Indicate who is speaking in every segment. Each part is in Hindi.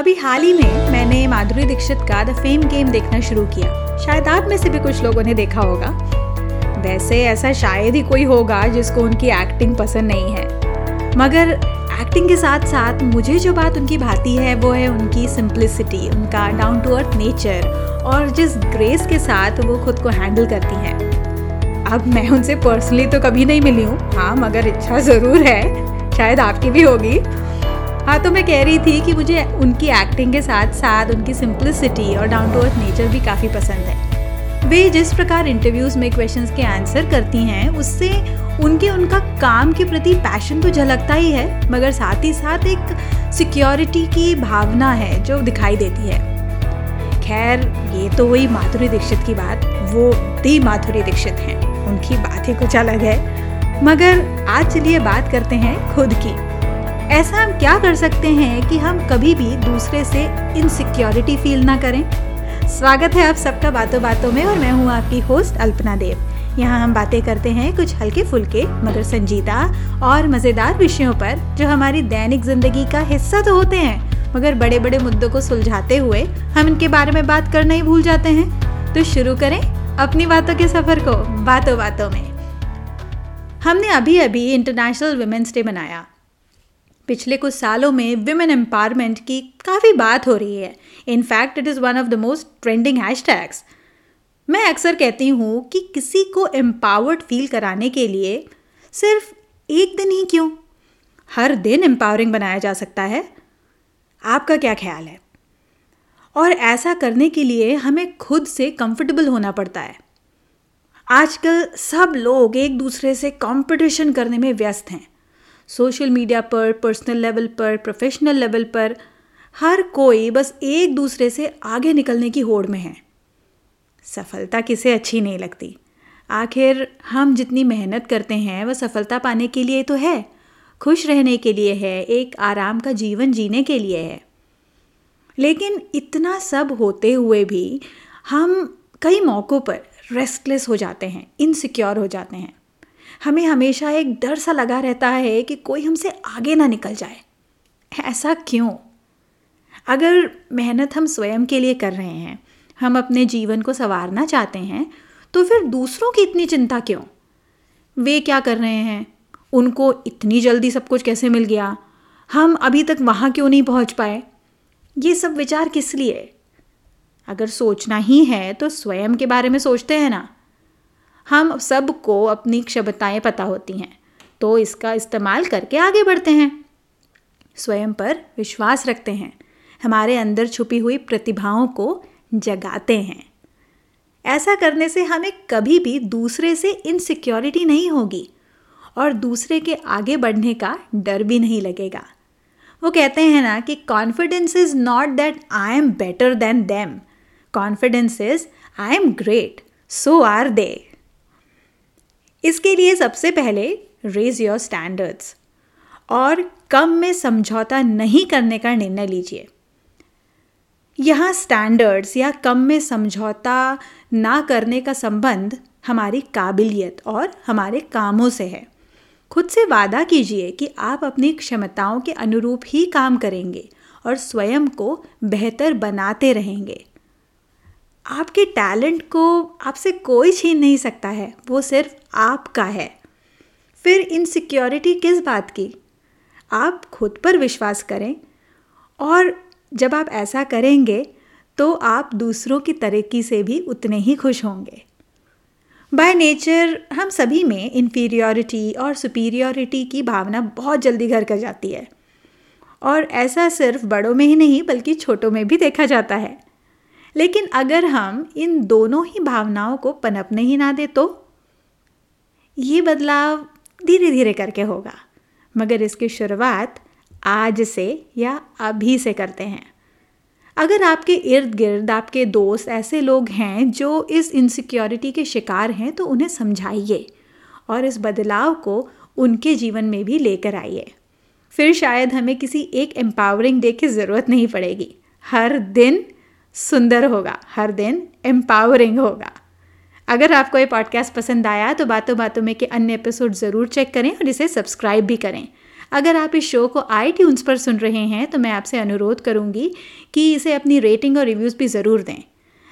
Speaker 1: अभी हाल ही में मैंने माधुरी दीक्षित का द फेम गेम देखना शुरू किया। शायद आप में से भी कुछ लोगों ने देखा होगा। वैसे ऐसा शायद ही कोई होगा जिसको उनकी एक्टिंग पसंद नहीं है। मगर एक्टिंग के साथ साथ मुझे जो बात उनकी भाती है, वो है उनकी सिंप्लिसिटी उनका डाउन टू अर्थ नेचर और जिस ग्रेस के साथ वो खुद को हैंडल करती हैं। अब मैं उनसे पर्सनली तो कभी नहीं मिली हूँ। हाँ मगर इच्छा ज़रूर है। शायद आपकी भी होगी। हाँ तो मैं कह रही थी कि मुझे उनकी एक्टिंग के साथ साथ उनकी सिंप्लिसिटी और डाउन टू अर्थ नेचर भी काफ़ी पसंद है। वे जिस प्रकार इंटरव्यूज़ में क्वेश्चंस के आंसर करती हैं, उससे उनके, उनका काम के प्रति पैशन तो झलकता ही है, मगर साथ ही साथ एक सिक्योरिटी की भावना है जो दिखाई देती है। खैर, ये तो वही माधुरी दीक्षित की बात, वो दी माधुरी दीक्षित हैं, उनकी बात ही कुछ अलग है। मगर आज चलिए बात करते हैं खुद की। ऐसा हम क्या कर सकते हैं कि हम कभी भी दूसरे से इनसिक्योरिटी फील ना करें? स्वागत है आप सबका बातों बातों में और मैं हूँ आपकी होस्ट अल्पना देव। यहाँ हम बातें करते हैं कुछ हल्के फुल्के, मगर संजीदा और मज़ेदार विषयों पर, जो हमारी दैनिक ज़िंदगी का हिस्सा तो होते हैं, मगर बड़े बड़े मुद्दों को सुलझाते हुए हम इनके बारे में बात करना ही भूल जाते हैं। तो शुरू करें अपनी बातों के सफ़र को, बातों बातों में। हमने अभी अभी इंटरनेशनल वुमेंस डे मनाया। पिछले कुछ सालों में विमेन एम्पावरमेंट की काफ़ी बात हो रही है। In fact it is one of the most trending hashtags मैं अक्सर कहती हूँ कि किसी को एम्पावर्ड फील कराने के लिए सिर्फ़ एक दिन ही क्यों? हर दिन एम्पावरिंग बनाया जा सकता है। आपका क्या ख्याल है? और ऐसा करने के लिए हमें खुद से कंफर्टेबल होना पड़ता है। आजकल सब लोग एक दूसरे से कंपटीशन करने में व्यस्त हैं। सोशल मीडिया पर पर्सनल लेवल पर प्रोफेशनल लेवल पर, हर कोई बस एक दूसरे से आगे निकलने की होड़ में है। सफलता किसे अच्छी नहीं लगती? आखिर हम जितनी मेहनत करते हैं, वह सफलता पाने के लिए तो है, खुश रहने के लिए है, एक आराम का जीवन जीने के लिए है। लेकिन इतना सब होते हुए भी हम कई मौक़ों पर रेस्टलेस हो जाते हैं इनसिक्योर हो जाते हैं। हमें हमेशा एक डर सा लगा रहता है कि कोई हमसे आगे ना निकल जाए। ऐसा क्यों? अगर मेहनत हम स्वयं के लिए कर रहे हैं, हम अपने जीवन को संवारना चाहते हैं तो फिर दूसरों की इतनी चिंता क्यों? वे क्या कर रहे हैं? उनको इतनी जल्दी सब कुछ कैसे मिल गया? हम अभी तक वहाँ क्यों नहीं पहुँच पाए? ये सब विचार किस लिए? अगर सोचना ही है तो स्वयं के बारे में सोचते हैं ना। हम सबको अपनी क्षमताएँ पता होती हैं तो इसका इस्तेमाल करके आगे बढ़ते हैं। स्वयं पर विश्वास रखते हैं, हमारे अंदर छुपी हुई प्रतिभाओं को जगाते हैं। ऐसा करने से हमें कभी भी दूसरे से इनसिक्योरिटी नहीं होगी और दूसरे के आगे बढ़ने का डर भी नहीं लगेगा। वो कहते हैं ना कि confidence is not that I am better than them confidence is I am great so are they इसके लिए सबसे पहले रेज योर स्टैंडर्ड्स और कम में समझौता नहीं करने का निर्णय लीजिए। यहाँ स्टैंडर्ड्स या कम में समझौता ना करने का संबंध हमारी काबिलियत और हमारे कामों से है। खुद से वादा कीजिए कि आप अपनी क्षमताओं के अनुरूप ही काम करेंगे और स्वयं को बेहतर बनाते रहेंगे। आपके टैलेंट को आपसे कोई छीन नहीं सकता है, वो सिर्फ़ आपका है। फिर इनसिक्योरिटी किस बात की? आप खुद पर विश्वास करें और जब आप ऐसा करेंगे तो आप दूसरों की तरक्की से भी उतने ही खुश होंगे। बाय नेचर हम सभी में इन्फीरियोरिटी और सुपीरियोरिटी की भावना बहुत जल्दी घर कर जाती है। और ऐसा सिर्फ़ बड़ों में ही नहीं, बल्कि छोटों में भी देखा जाता है। लेकिन अगर हम इन दोनों ही भावनाओं को पनपने ही ना दे तो? ये बदलाव धीरे धीरे करके होगा, मगर इसकी शुरुआत आज से या अभी से करते हैं। अगर आपके इर्द गिर्द आपके दोस्त ऐसे लोग हैं जो इस इनसिक्योरिटी के शिकार हैं तो उन्हें समझाइए और इस बदलाव को उनके जीवन में भी लेकर आइए। फिर शायद हमें किसी एक एम्पावरिंग डे की ज़रूरत नहीं पड़ेगी। हर दिन सुंदर होगा, हर दिन एम्पावरिंग होगा। अगर आपको ये पॉडकास्ट पसंद आया तो बातों बातों में के अन्य एपिसोड ज़रूर चेक करें और इसे सब्सक्राइब भी करें। अगर आप इस शो को आई पर सुन रहे हैं तो मैं आपसे अनुरोध करूँगी कि इसे अपनी रेटिंग और रिव्यूज़ भी ज़रूर दें।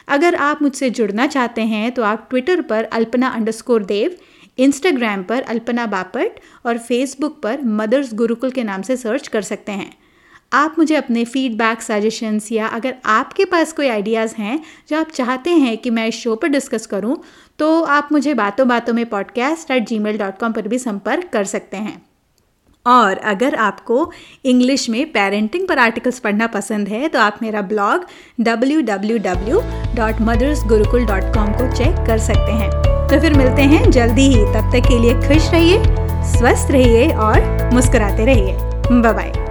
Speaker 1: अगर आप मुझसे जुड़ना चाहते हैं तो आप ट्विटर पर अल्पना अंडरस्कोर देव इंस्टाग्राम पर अल्पना बापट और फेसबुक पर मदर्स गुरुकुल के नाम से सर्च कर सकते हैं। आप मुझे अपने फीडबैक सजेशंस या अगर आपके पास कोई आइडियाज़ हैं, जो आप चाहते हैं कि मैं इस शो पर डिस्कस करूँ तो आप मुझे बातों बातों में podcast at Gmail dot com पर भी संपर्क कर सकते हैं। और अगर आपको इंग्लिश में पेरेंटिंग पर आर्टिकल्स पढ़ना पसंद है तो आप मेरा ब्लॉग www.mothersgurukul.com को चेक कर सकते हैं। तो फिर मिलते हैं जल्दी ही। तब तक के लिए खुश रहिए, स्वस्थ रहिए और मुस्कुराते रहिए। बाय